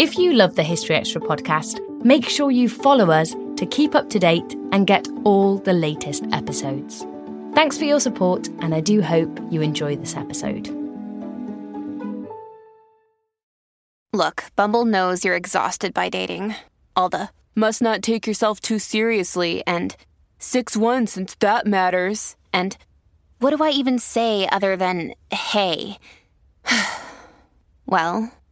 If you love the History Extra podcast, make sure you follow us to keep up to date and get all the latest episodes. Thanks for your support, and I do hope you enjoy this episode. Look, Bumble knows you're exhausted by dating. All the must not take yourself too seriously and 6 1 since that matters. And what do I even say other than hey? well,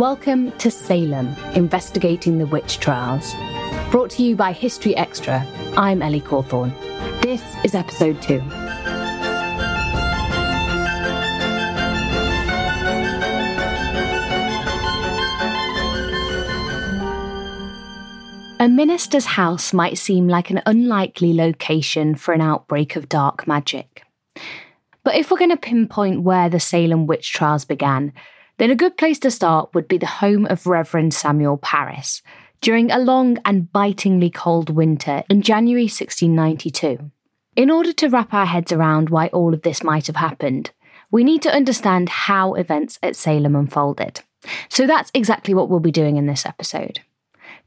Welcome to Salem, investigating the witch trials. Brought to you by History Extra, I'm Ellie Cawthorne. This is episode two. A minister's house might seem like an unlikely location for an outbreak of dark magic. But if we're going to pinpoint where the Salem witch trials began, then a good place to start would be the home of Reverend Samuel Parris during a long and bitingly cold winter in January 1692. In order to wrap our heads around why all of this might have happened, we need to understand how events at Salem unfolded. So that's exactly what we'll be doing in this episode.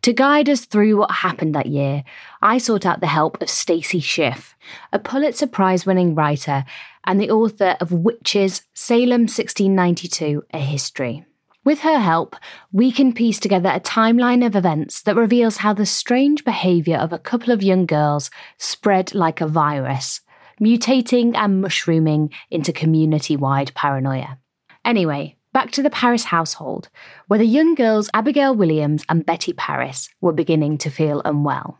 To guide us through what happened that year, I sought out the help of Stacy Schiff, a Pulitzer Prize winning writer and the author of Witches Salem 1692 A History. With her help, we can piece together a timeline of events that reveals how the strange behaviour of a couple of young girls spread like a virus, mutating and mushrooming into community wide paranoia. Anyway, back to the Parris household, where the young girls Abigail Williams and Betty Parris were beginning to feel unwell.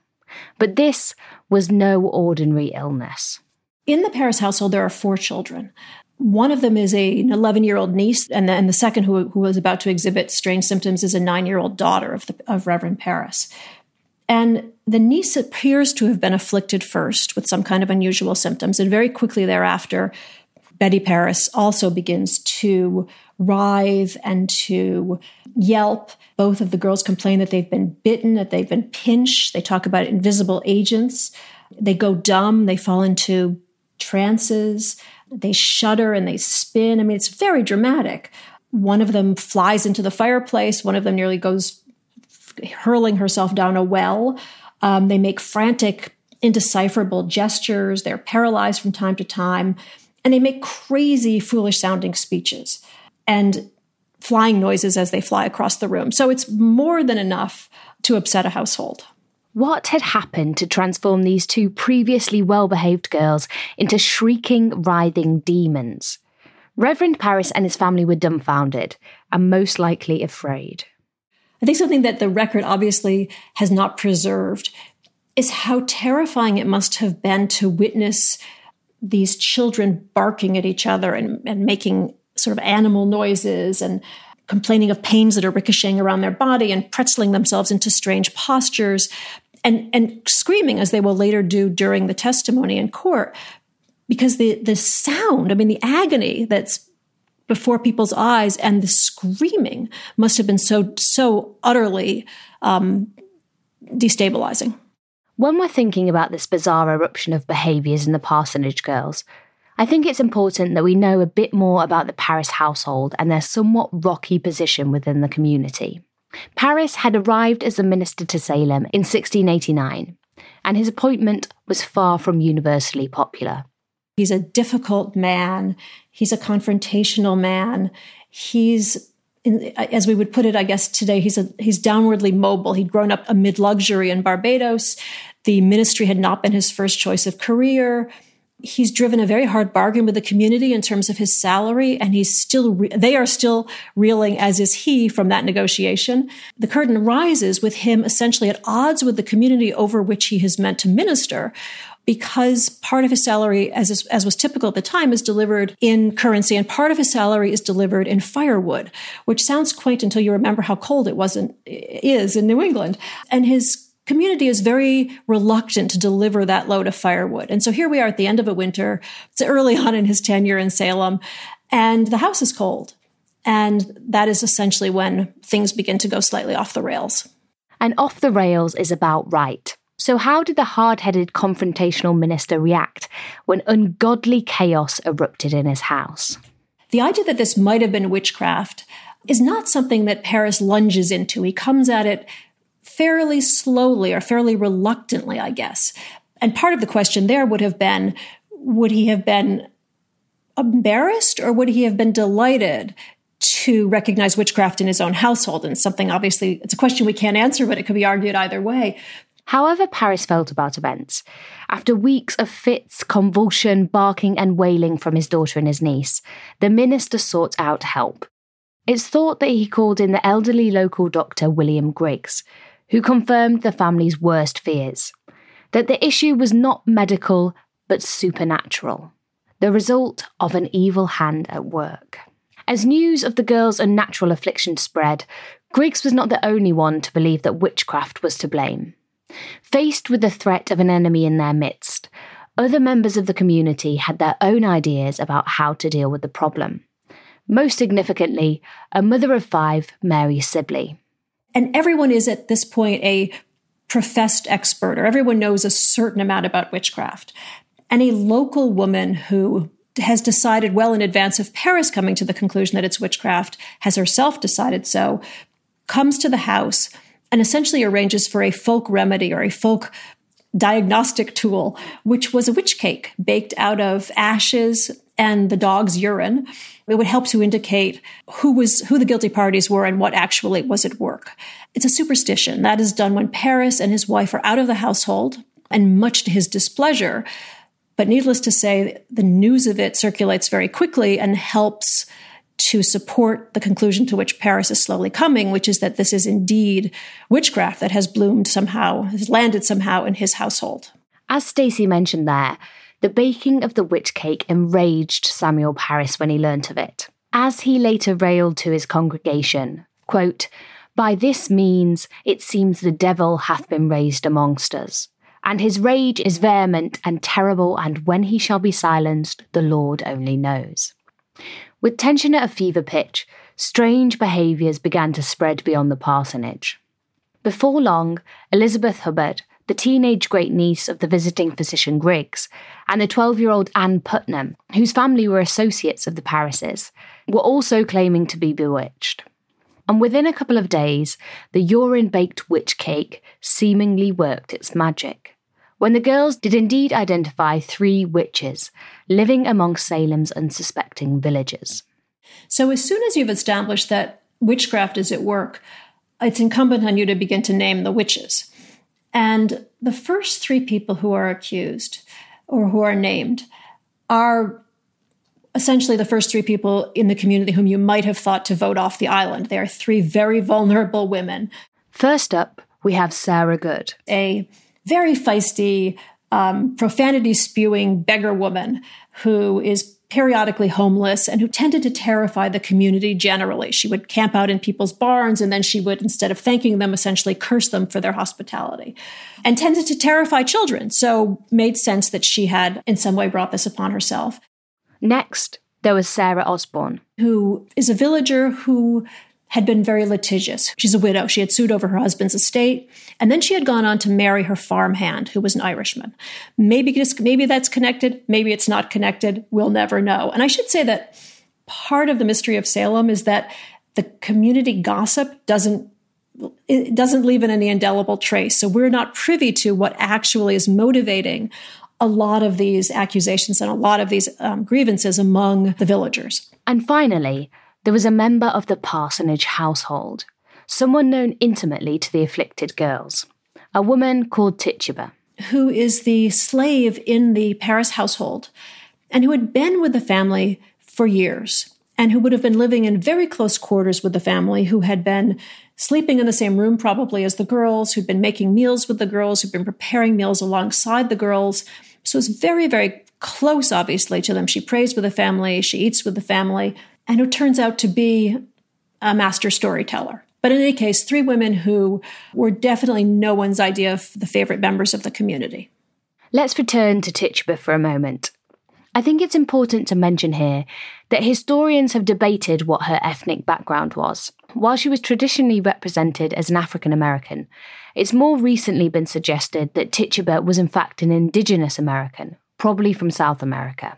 But this was no ordinary illness. In the Parris household, there are four children. One of them is a, an 11 year old niece, and the, the second, who, who was about to exhibit strange symptoms, is a nine year old daughter of, the, of Reverend Parris. And the niece appears to have been afflicted first with some kind of unusual symptoms, and very quickly thereafter, Betty Parris also begins to writhe and to yelp. Both of the girls complain that they've been bitten, that they've been pinched. They talk about invisible agents. They go dumb. They fall into trances. They shudder and they spin. I mean, it's very dramatic. One of them flies into the fireplace. One of them nearly goes hurling herself down a well. Um, they make frantic, indecipherable gestures. They're paralyzed from time to time. And they make crazy, foolish sounding speeches and flying noises as they fly across the room. So it's more than enough to upset a household. What had happened to transform these two previously well behaved girls into shrieking, writhing demons? Reverend Parris and his family were dumbfounded and most likely afraid. I think something that the record obviously has not preserved is how terrifying it must have been to witness these children barking at each other and, and making sort of animal noises and complaining of pains that are ricocheting around their body and pretzeling themselves into strange postures and, and screaming as they will later do during the testimony in court. Because the, the sound, I mean, the agony that's before people's eyes and the screaming must have been so, so utterly um, destabilizing. When we're thinking about this bizarre eruption of behaviours in the parsonage girls, I think it's important that we know a bit more about the Parris household and their somewhat rocky position within the community. Parris had arrived as a minister to Salem in 1689, and his appointment was far from universally popular. He's a difficult man. He's a confrontational man. He's in, as we would put it, I guess today he's a, he's downwardly mobile. He'd grown up amid luxury in Barbados. The ministry had not been his first choice of career. He's driven a very hard bargain with the community in terms of his salary, and he's still re- they are still reeling, as is he, from that negotiation. The curtain rises with him essentially at odds with the community over which he is meant to minister, because part of his salary, as, is, as was typical at the time, is delivered in currency and part of his salary is delivered in firewood, which sounds quaint until you remember how cold it wasn't, is in New England. And his community is very reluctant to deliver that load of firewood. And so here we are at the end of a winter. It's early on in his tenure in Salem and the house is cold. And that is essentially when things begin to go slightly off the rails. And off the rails is about right. So, how did the hard headed confrontational minister react when ungodly chaos erupted in his house? The idea that this might have been witchcraft is not something that Parris lunges into. He comes at it fairly slowly or fairly reluctantly, I guess. And part of the question there would have been would he have been embarrassed or would he have been delighted to recognize witchcraft in his own household? And something obviously, it's a question we can't answer, but it could be argued either way. However, Parris felt about events. After weeks of fits, convulsion, barking, and wailing from his daughter and his niece, the minister sought out help. It's thought that he called in the elderly local doctor William Griggs, who confirmed the family's worst fears that the issue was not medical but supernatural, the result of an evil hand at work. As news of the girl's unnatural affliction spread, Griggs was not the only one to believe that witchcraft was to blame. Faced with the threat of an enemy in their midst, other members of the community had their own ideas about how to deal with the problem. Most significantly, a mother of five, Mary Sibley. And everyone is at this point a professed expert, or everyone knows a certain amount about witchcraft. And a local woman who has decided well in advance of Parris coming to the conclusion that it's witchcraft, has herself decided so, comes to the house and essentially arranges for a folk remedy or a folk diagnostic tool, which was a witch cake baked out of ashes and the dog's urine. It would help to indicate who was who the guilty parties were and what actually was at work. It's a superstition that is done when Parris and his wife are out of the household, and much to his displeasure. But needless to say, the news of it circulates very quickly and helps to support the conclusion to which Parris is slowly coming, which is that this is indeed witchcraft that has bloomed somehow, has landed somehow in his household. As Stacy mentioned there, the baking of the witch cake enraged Samuel Parris when he learnt of it. As he later railed to his congregation, quote, By this means it seems the devil hath been raised amongst us. And his rage is vehement and terrible, and when he shall be silenced, the Lord only knows. With tension at a fever pitch, strange behaviours began to spread beyond the parsonage. Before long, Elizabeth Hubbard, the teenage great niece of the visiting physician Griggs, and the 12 year old Anne Putnam, whose family were associates of the Parrises, were also claiming to be bewitched. And within a couple of days, the urine baked witch cake seemingly worked its magic when the girls did indeed identify three witches living among Salem's unsuspecting villagers. So, as soon as you've established that witchcraft is at work, it's incumbent on you to begin to name the witches. And the first three people who are accused or who are named are essentially the first three people in the community whom you might have thought to vote off the island. They are three very vulnerable women. First up, we have Sarah Good, a very feisty, um, profanity spewing beggar woman who is periodically homeless and who tended to terrify the community generally. She would camp out in people's barns and then she would, instead of thanking them, essentially curse them for their hospitality and tended to terrify children. So made sense that she had in some way brought this upon herself. Next, there was Sarah Osborne, who is a villager who had been very litigious. She's a widow. She had sued over her husband's estate, and then she had gone on to marry her farmhand, who was an Irishman. Maybe just, maybe that's connected. Maybe it's not connected. We'll never know. And I should say that part of the mystery of Salem is that the community gossip doesn't it doesn't leave any indelible trace. So we're not privy to what actually is motivating a lot of these accusations and a lot of these um, grievances among the villagers. And finally, there was a member of the parsonage household, someone known intimately to the afflicted girls, a woman called Tituba. Who is the slave in the Parris household and who had been with the family for years and who would have been living in very close quarters with the family, who had been sleeping in the same room probably as the girls, who'd been making meals with the girls, who'd been preparing meals alongside the girls. So it's very, very close, obviously, to them. She prays with the family, she eats with the family, and who turns out to be a master storyteller. But in any case, three women who were definitely no one's idea of the favorite members of the community. Let's return to Tituba for a moment. I think it's important to mention here that historians have debated what her ethnic background was. While she was traditionally represented as an African American, it's more recently been suggested that Tituba was in fact an indigenous American, probably from South America.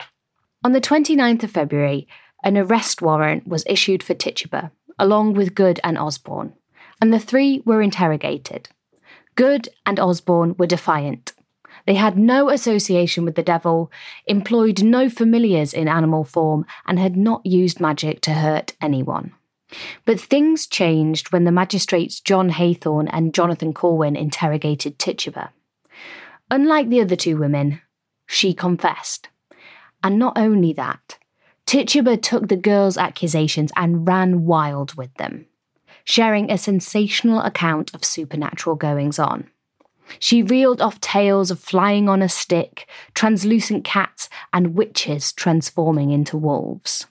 On the 29th of February, an arrest warrant was issued for Tituba, along with Good and Osborne, and the three were interrogated. Good and Osborne were defiant. They had no association with the devil, employed no familiars in animal form, and had not used magic to hurt anyone. But things changed when the magistrates John Hathorne and Jonathan Corwin interrogated Tituba. Unlike the other two women, she confessed. And not only that, Tituba took the girls' accusations and ran wild with them, sharing a sensational account of supernatural goings on. She reeled off tales of flying on a stick, translucent cats, and witches transforming into wolves.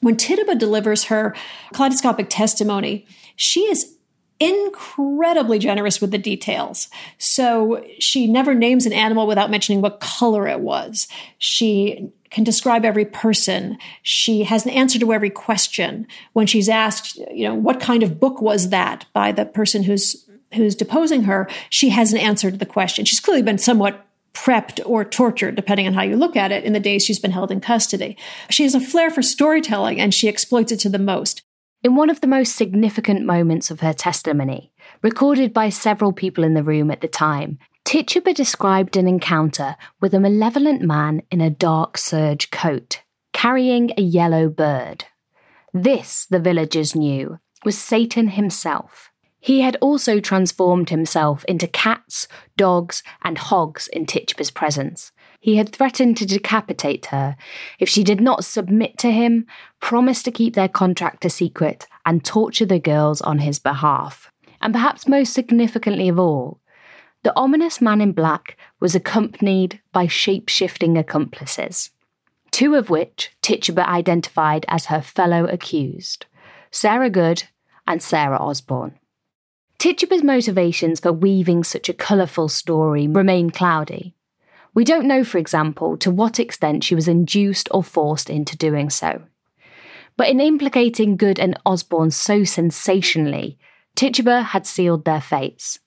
When Tituba delivers her kaleidoscopic testimony, she is incredibly generous with the details. So she never names an animal without mentioning what color it was. She can describe every person. She has an answer to every question. When she's asked, you know, what kind of book was that by the person who's who's deposing her, she has an answer to the question. She's clearly been somewhat prepped or tortured, depending on how you look at it, in the days she's been held in custody. She has a flair for storytelling and she exploits it to the most. In one of the most significant moments of her testimony, recorded by several people in the room at the time, Tituba described an encounter with a malevolent man in a dark serge coat, carrying a yellow bird. This, the villagers knew, was Satan himself. He had also transformed himself into cats, dogs, and hogs in Tituba's presence. He had threatened to decapitate her if she did not submit to him, promise to keep their contract a secret, and torture the girls on his behalf. And perhaps most significantly of all, the ominous man in black was accompanied by shape shifting accomplices, two of which Tituba identified as her fellow accused Sarah Good and Sarah Osborne. Tituba's motivations for weaving such a colourful story remain cloudy. We don't know, for example, to what extent she was induced or forced into doing so. But in implicating Good and Osborne so sensationally, Tituba had sealed their fates.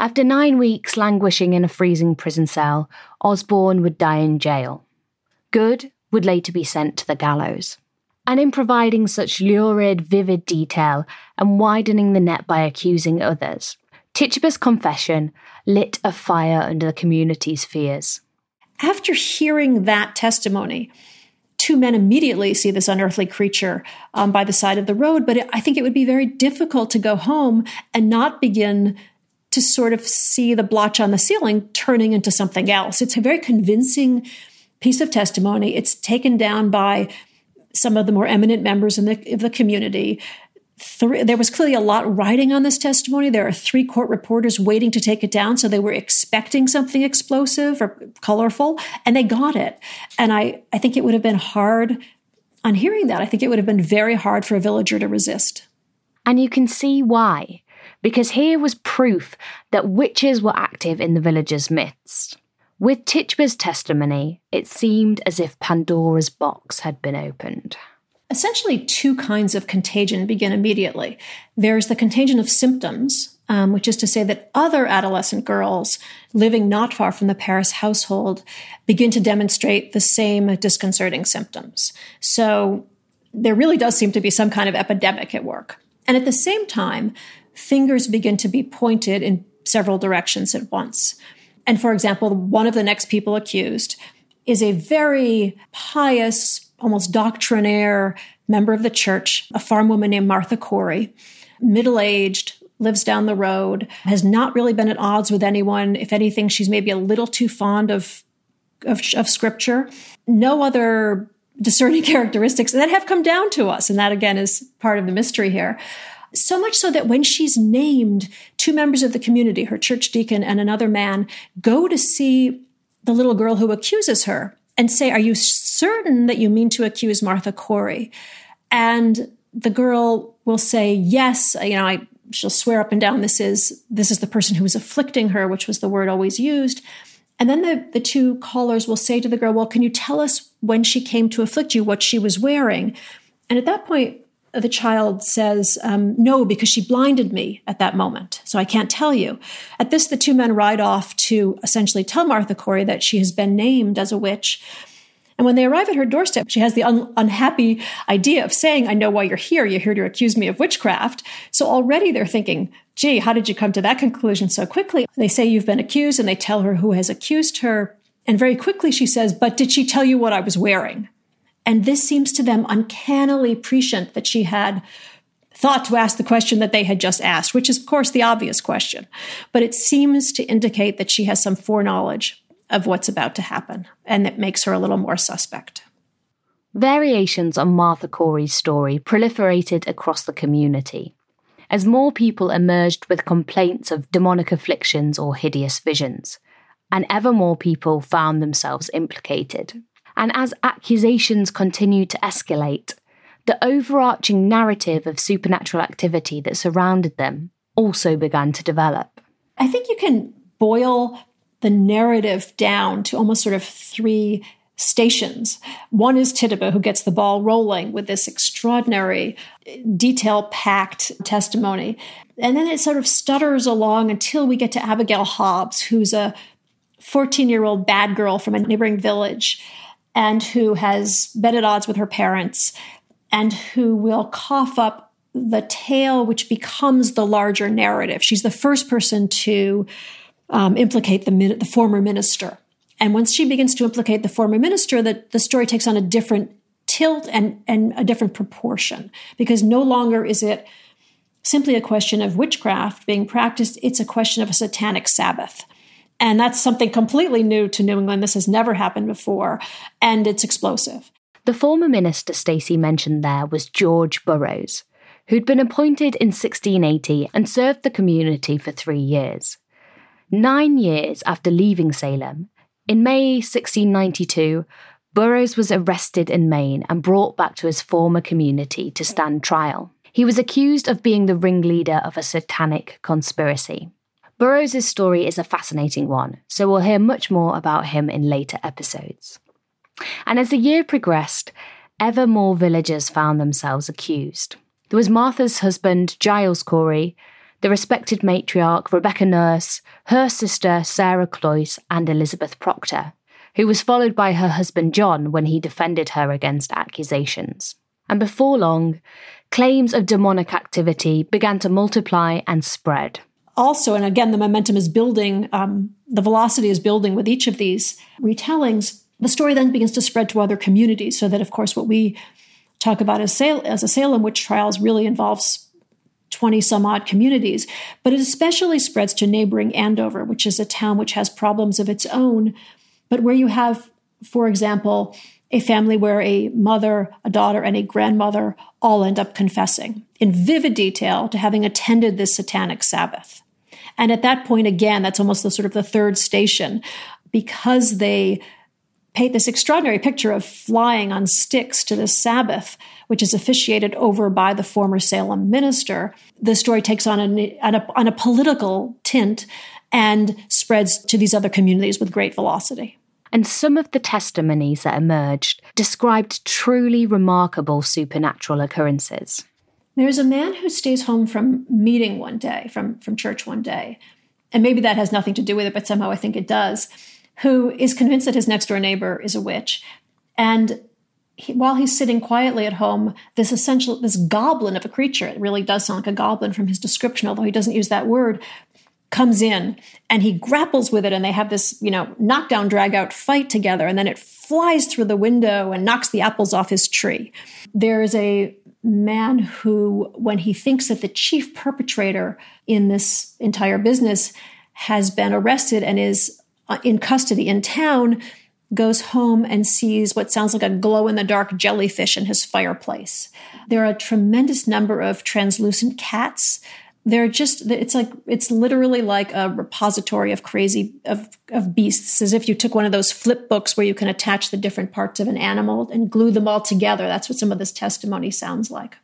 After nine weeks languishing in a freezing prison cell, Osborne would die in jail. Good would later be sent to the gallows. And in providing such lurid, vivid detail and widening the net by accusing others, Tituba's confession lit a fire under the community's fears. After hearing that testimony, two men immediately see this unearthly creature um, by the side of the road, but it, I think it would be very difficult to go home and not begin to sort of see the blotch on the ceiling turning into something else. It's a very convincing piece of testimony. It's taken down by some of the more eminent members in the, of the community. Three, there was clearly a lot riding on this testimony. There are three court reporters waiting to take it down, so they were expecting something explosive or colorful, and they got it. And I, I think it would have been hard on hearing that. I think it would have been very hard for a villager to resist. And you can see why, because here was proof that witches were active in the villagers' midst. With Tituba's testimony, it seemed as if Pandora's box had been opened essentially two kinds of contagion begin immediately. There's the contagion of symptoms, um, which is to say that other adolescent girls living not far from the Parris household begin to demonstrate the same disconcerting symptoms. So there really does seem to be some kind of epidemic at work. And at the same time, fingers begin to be pointed in several directions at once. And for example, one of the next people accused is a very pious, almost doctrinaire member of the church, a farm woman named Martha Corey, middle aged, lives down the road, has not really been at odds with anyone. If anything, she's maybe a little too fond of, of, of scripture. No other discerning characteristics that have come down to us. And that again is part of the mystery here. So much so that when she's named, two members of the community, her church deacon and another man, go to see the little girl who accuses her and say, Are you certain that you mean to accuse Martha Corey? And the girl will say, Yes, you know, I she'll swear up and down this is this is the person who was afflicting her, which was the word always used. And then the, the two callers will say to the girl, Well, can you tell us when she came to afflict you, what she was wearing? And at that point, the child says, um, No, because she blinded me at that moment. So I can't tell you. At this, the two men ride off to essentially tell Martha Corey that she has been named as a witch. And when they arrive at her doorstep, she has the un- unhappy idea of saying, I know why you're here. You're here to accuse me of witchcraft. So already they're thinking, gee, how did you come to that conclusion so quickly? They say you've been accused and they tell her who has accused her. And very quickly she says, but did she tell you what I was wearing? And this seems to them uncannily prescient that she had thought to ask the question that they had just asked, which is, of course, the obvious question. But it seems to indicate that she has some foreknowledge of what's about to happen, and that makes her a little more suspect. Variations on Martha Corey's story proliferated across the community as more people emerged with complaints of demonic afflictions or hideous visions, and ever more people found themselves implicated. And as accusations continued to escalate, the overarching narrative of supernatural activity that surrounded them also began to develop. I think you can boil the narrative down to almost sort of three stations. One is Tituba, who gets the ball rolling with this extraordinary, detail packed testimony. And then it sort of stutters along until we get to Abigail Hobbs, who's a 14 year old bad girl from a neighboring village and who has been at odds with her parents and who will cough up the tale which becomes the larger narrative. She's the first person to um, implicate the, the former minister. And once she begins to implicate the former minister, the, the story takes on a different tilt and, and a different proportion because no longer is it simply a question of witchcraft being practiced, it's a question of a satanic Sabbath. And that's something completely new to New England. This has never happened before, and it's explosive. The former minister Stacy mentioned there was George Burroughs, who'd been appointed in 1680 and served the community for three years. Nine years after leaving Salem, in May 1692, Burroughs was arrested in Maine and brought back to his former community to stand trial. He was accused of being the ringleader of a satanic conspiracy. Burroughs' story is a fascinating one, so we'll hear much more about him in later episodes. And as the year progressed, ever more villagers found themselves accused. There was Martha's husband, Giles Corey, the respected matriarch, Rebecca Nurse, her sister, Sarah Cloyce, and Elizabeth Proctor, who was followed by her husband, John, when he defended her against accusations. And before long, claims of demonic activity began to multiply and spread also, and again, the momentum is building, um, the velocity is building with each of these retellings. The story then begins to spread to other communities, so that, of course, what we talk about as, Sal- as a Salem witch trials really involves 20 some odd communities, but it especially spreads to neighboring Andover, which is a town which has problems of its own, but where you have, for example, a family where a mother, a daughter, and a grandmother all end up confessing in vivid detail to having attended this satanic Sabbath. And at that point, again, that's almost the sort of the third station because they paint this extraordinary picture of flying on sticks to the Sabbath, which is officiated over by the former Salem minister. The story takes on a, on a, on a political tint and spreads to these other communities with great velocity. And some of the testimonies that emerged described truly remarkable supernatural occurrences. There's a man who stays home from meeting one day, from, from church one day, and maybe that has nothing to do with it, but somehow I think it does, who is convinced that his next door neighbor is a witch. And he, while he's sitting quietly at home, this essential, this goblin of a creature, it really does sound like a goblin from his description, although he doesn't use that word, comes in and he grapples with it and they have this, you know, knockdown drag out fight together and then it flies through the window and knocks the apples off his tree. There is a man who, when he thinks that the chief perpetrator in this entire business has been arrested and is uh, in custody in town, goes home and sees what sounds like a glow in the dark jellyfish in his fireplace. There are a tremendous number of translucent cats they're just it's like it's literally like a repository of crazy of of beasts as if you took one of those flip books where you can attach the different parts of an animal and glue them all together. That's what some of this testimony sounds like.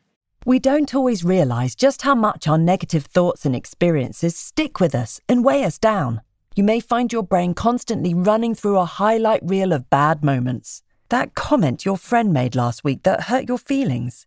We don't always realize just how much our negative thoughts and experiences stick with us and weigh us down. You may find your brain constantly running through a highlight reel of bad moments. That comment your friend made last week that hurt your feelings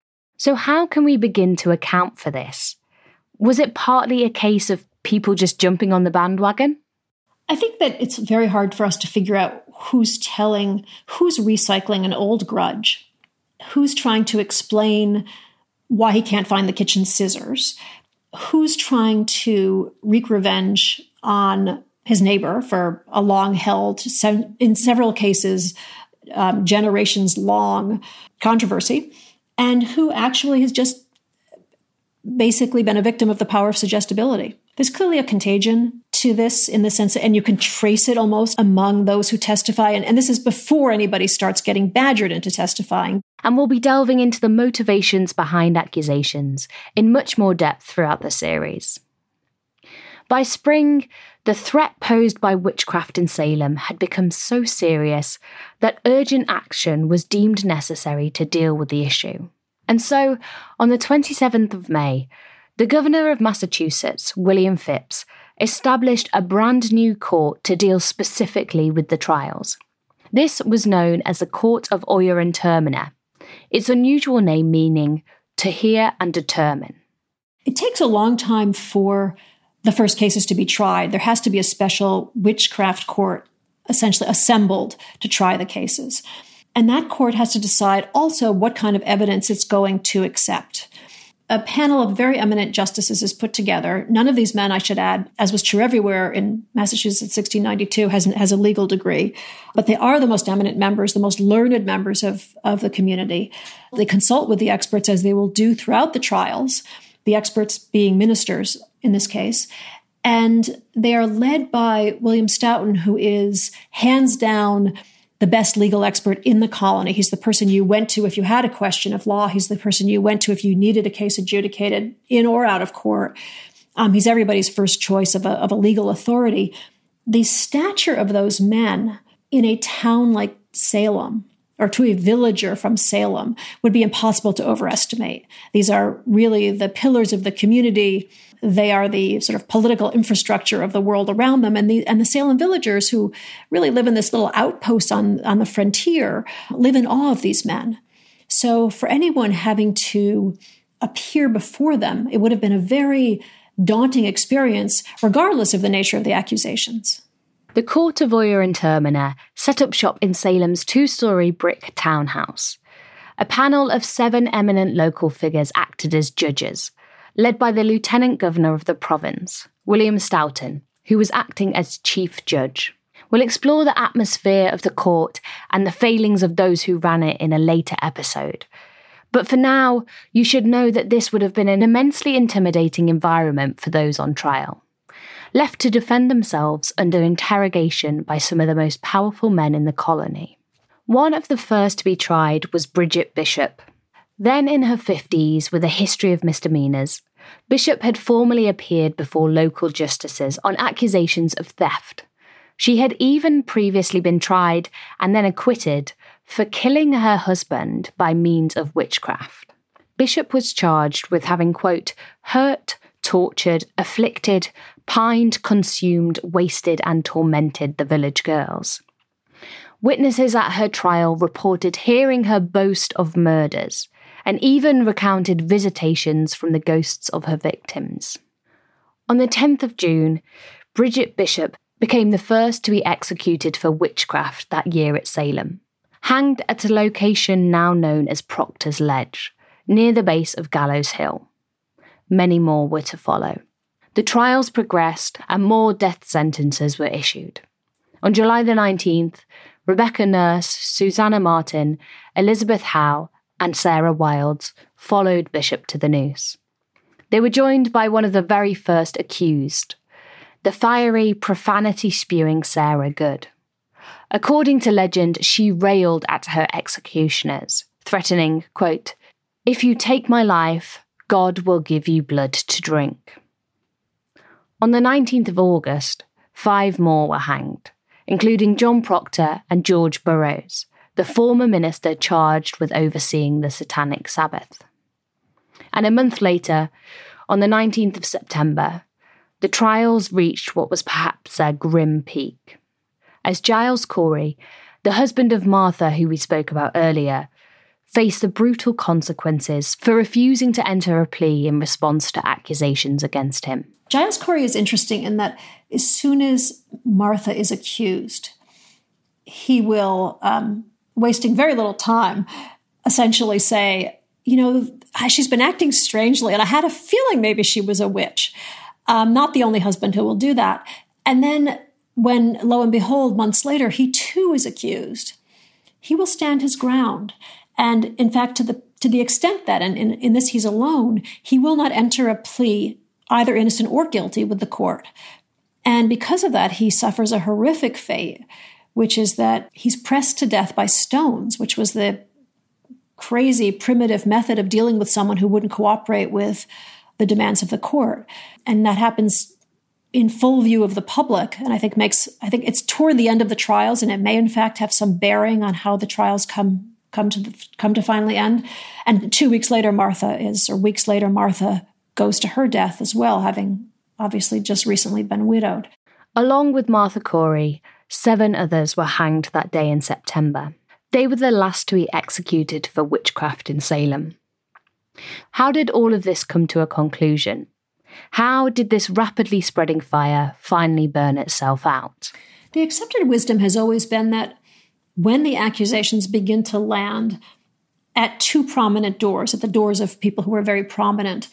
So, how can we begin to account for this? Was it partly a case of people just jumping on the bandwagon? I think that it's very hard for us to figure out who's telling, who's recycling an old grudge, who's trying to explain why he can't find the kitchen scissors, who's trying to wreak revenge on his neighbor for a long held, in several cases, um, generations long controversy, and who actually has just basically been a victim of the power of suggestibility. There's clearly a contagion to this in the sense, and you can trace it almost among those who testify. And, and this is before anybody starts getting badgered into testifying. And we'll be delving into the motivations behind accusations in much more depth throughout the series. By spring, the threat posed by witchcraft in Salem had become so serious that urgent action was deemed necessary to deal with the issue. And so, on the 27th of May, the governor of Massachusetts, William Phips, established a brand new court to deal specifically with the trials. This was known as the Court of Oyer and Terminer. its unusual name meaning to hear and determine. It takes a long time for the first cases to be tried. There has to be a special witchcraft court essentially assembled to try the cases. And that court has to decide also what kind of evidence it's going to accept. A panel of very eminent justices is put together. None of these men, I should add, as was true everywhere in Massachusetts 1692, has, has a legal degree, but they are the most eminent members, the most learned members of, of the community. They consult with the experts as they will do throughout the trials, the experts being ministers in this case. And they are led by William Stoughton, who is hands down the best legal expert in the colony. He's the person you went to if you had a question of law. He's the person you went to if you needed a case adjudicated in or out of court. Um, he's everybody's first choice of a, of a legal authority. The stature of those men in a town like Salem or to a villager from Salem would be impossible to overestimate. These are really the pillars of the community they are the sort of political infrastructure of the world around them. And the, and the Salem villagers who really live in this little outpost on, on the frontier live in awe of these men. So for anyone having to appear before them, it would have been a very daunting experience, regardless of the nature of the accusations. The Court of Oyer and Terminer set up shop in Salem's two story brick townhouse. A panel of seven eminent local figures acted as judges, led by the Lieutenant Governor of the province, William Stoughton, who was acting as Chief Judge. We'll explore the atmosphere of the court and the failings of those who ran it in a later episode. But for now, you should know that this would have been an immensely intimidating environment for those on trial. Left to defend themselves under interrogation by some of the most powerful men in the colony. One of the first to be tried was Bridget Bishop, then in her 50s, with a history of misdemeanours, Bishop had formally appeared before local justices on accusations of theft. She had even previously been tried and then acquitted for killing her husband by means of witchcraft. Bishop was charged with having, quote, hurt, tortured, afflicted, pined, consumed, wasted, and tormented the village girls. Witnesses at her trial reported hearing her boast of murders, and even recounted visitations from the ghosts of her victims. On the 10th of June, Bridget Bishop became the first to be executed for witchcraft that year at Salem, hanged at a location now known as Proctor's Ledge, near the base of Gallows Hill. Many more were to follow. The trials progressed and more death sentences were issued. On July the 19th, Rebecca Nurse, Susanna Martin, Elizabeth Howe, and Sarah Wildes followed Bishop to the noose. They were joined by one of the very first accused, the fiery, profanity spewing Sarah Good. According to legend, she railed at her executioners, threatening, quote, If you take my life, God will give you blood to drink. On the 19th of August, five more were hanged, including John Proctor and George Burroughs, the former minister charged with overseeing the Satanic Sabbath. And a month later, on the 19th of September, the trials reached what was perhaps their grim peak. As Giles Corey, the husband of Martha, who we spoke about earlier, faced the brutal consequences for refusing to enter a plea in response to accusations against him. Giles Corey is interesting in that as soon as Martha is accused, he will um, wasting very little time, essentially say, you know, she's been acting strangely, and I had a feeling maybe she was a witch. Not the only husband who will do that. And then, when lo and behold, months later, he too is accused, he will stand his ground. And in fact, to the to the extent that, and in, in this he's alone, he will not enter a plea, either innocent or guilty, with the court. And because of that, he suffers a horrific fate which is that he's pressed to death by stones, which was the crazy primitive method of dealing with someone who wouldn't cooperate with the demands of the court. And that happens in full view of the public and i think makes i think it's toward the end of the trials and it may in fact have some bearing on how the trials come come to the, come to finally end and two weeks later martha is or weeks later martha goes to her death as well having obviously just recently been widowed along with martha corey Seven others were hanged that day in September. They were the last to be executed for witchcraft in Salem. How did all of this come to a conclusion? How did this rapidly spreading fire finally burn itself out? The accepted wisdom has always been that when the accusations begin to land at two prominent doors, at the doors of people who are very prominent,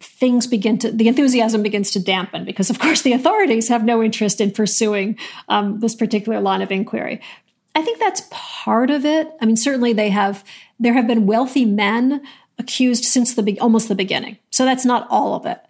things begin to the enthusiasm begins to dampen because of course the authorities have no interest in pursuing um, this particular line of inquiry. I think that's part of it. I mean certainly they have there have been wealthy men accused since the almost the beginning. So that's not all of it.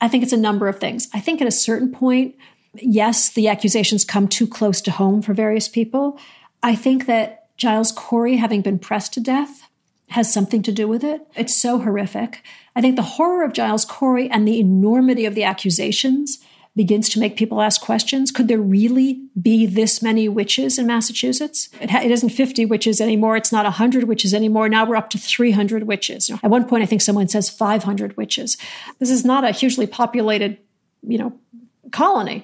I think it's a number of things. I think at a certain point yes the accusations come too close to home for various people i think that giles corey having been pressed to death has something to do with it. It's so horrific. I think the horror of Giles Corey and the enormity of the accusations begins to make people ask questions. Could there really be this many witches in Massachusetts? It, ha- it isn't 50 witches anymore. It's not 100 witches anymore. Now we're up to 300 witches. At one point, I think someone says 500 witches. This is not a hugely populated, you know, colony.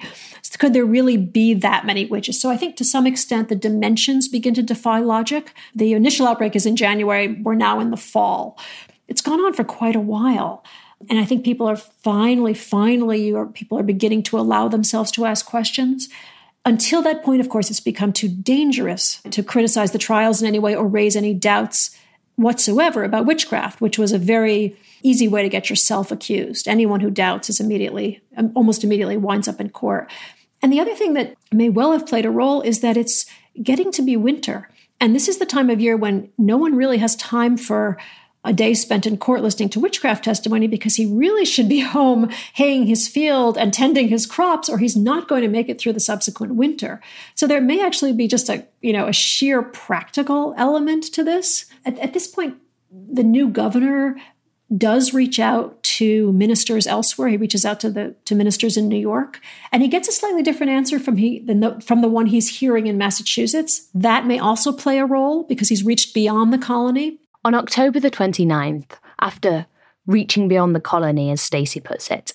Could there really be that many witches? So I think to some extent the dimensions begin to defy logic. The initial outbreak is in January. We're now in the fall. It's gone on for quite a while. And I think people are finally, finally, or people are beginning to allow themselves to ask questions. Until that point, of course, it's become too dangerous to criticize the trials in any way or raise any doubts whatsoever about witchcraft, which was a very easy way to get yourself accused. Anyone who doubts is immediately, um, almost immediately winds up in court. And the other thing that may well have played a role is that it's getting to be winter. And this is the time of year when no one really has time for a day spent in court listening to witchcraft testimony because he really should be home haying his field and tending his crops or he's not going to make it through the subsequent winter. So there may actually be just a, you know, a sheer practical element to this. At, at this point, the new governor does reach out to ministers elsewhere. He reaches out to the to ministers in New York, and he gets a slightly different answer from he than the, from the one he's hearing in Massachusetts. That may also play a role because he's reached beyond the colony. On October the 29th, after reaching beyond the colony, as Stacy puts it,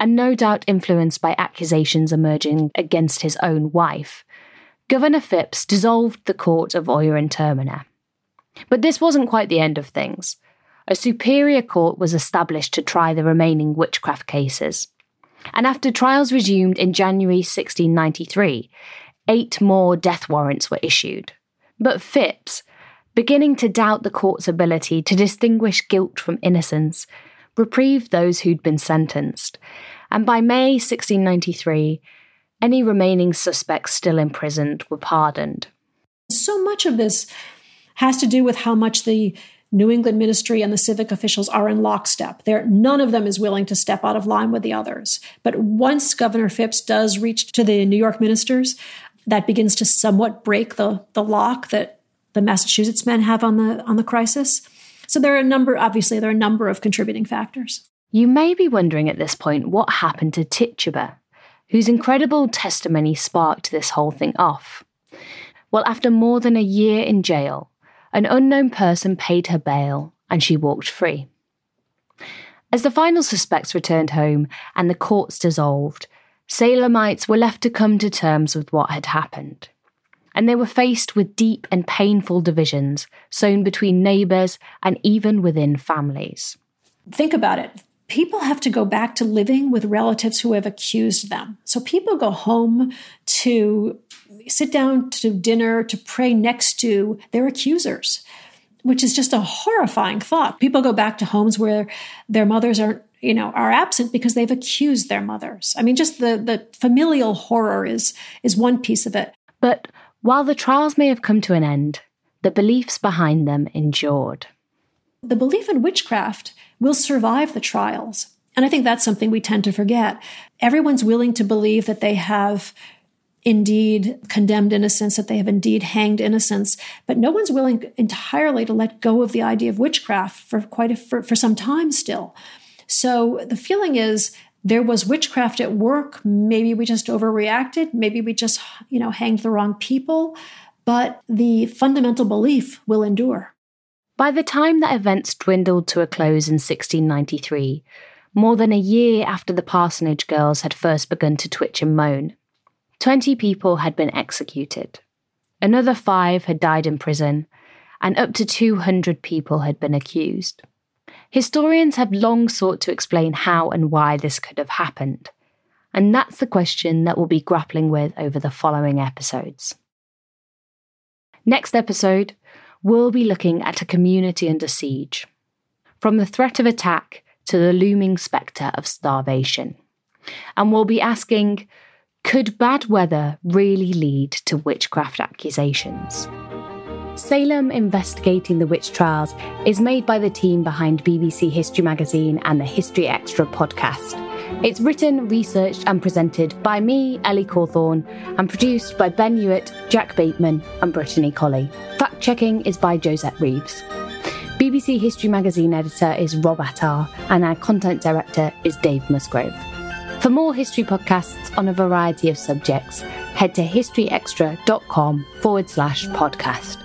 and no doubt influenced by accusations emerging against his own wife, Governor Phips dissolved the court of Oyer and Terminer. But this wasn't quite the end of things a superior court was established to try the remaining witchcraft cases. And after trials resumed in January 1693, eight more death warrants were issued. But Phips, beginning to doubt the court's ability to distinguish guilt from innocence, reprieved those who'd been sentenced. And by May 1693, any remaining suspects still imprisoned were pardoned. So much of this has to do with how much the New England ministry and the civic officials are in lockstep. They're, none of them is willing to step out of line with the others. But once Governor Phips does reach to the New York ministers, that begins to somewhat break the, the lock that the Massachusetts men have on the on the crisis. So there are a number, obviously, there are a number of contributing factors. You may be wondering at this point what happened to Tituba, whose incredible testimony sparked this whole thing off. Well, after more than a year in jail, an unknown person paid her bail and she walked free. As the final suspects returned home and the courts dissolved, Salemites were left to come to terms with what had happened. And they were faced with deep and painful divisions sown between neighbours and even within families. Think about it. People have to go back to living with relatives who have accused them. So people go home to sit down to dinner to pray next to their accusers, which is just a horrifying thought. People go back to homes where their mothers aren't you know are absent because they've accused their mothers. I mean just the the familial horror is is one piece of it. But while the trials may have come to an end, the beliefs behind them endured. The belief in witchcraft will survive the trials. And I think that's something we tend to forget. Everyone's willing to believe that they have indeed condemned innocents, that they have indeed hanged innocents, but no one's willing entirely to let go of the idea of witchcraft for quite a, for, for some time still. So the feeling is there was witchcraft at work. Maybe we just overreacted. Maybe we just, you know, hanged the wrong people. But the fundamental belief will endure. By the time that events dwindled to a close in 1693, more than a year after the parsonage girls had first begun to twitch and moan, 20 people had been executed. Another five had died in prison, and up to 200 people had been accused. Historians have long sought to explain how and why this could have happened, and that's the question that we'll be grappling with over the following episodes. Next episode, we'll be looking at a community under siege. From the threat of attack to the looming spectre of starvation. And we'll be asking could bad weather really lead to witchcraft accusations? Salem Investigating the Witch Trials is made by the team behind BBC History Magazine and the History Extra podcast. It's written, researched, and presented by me, Ellie Cawthorne, and produced by Ben Hewitt, Jack Bateman, and Brittany Colley. Fact checking is by Josette Reeves. BBC History Magazine editor is Rob Attar, and our content director is Dave Musgrove. For more history podcasts on a variety of subjects, head to historyextra.com forward slash podcast.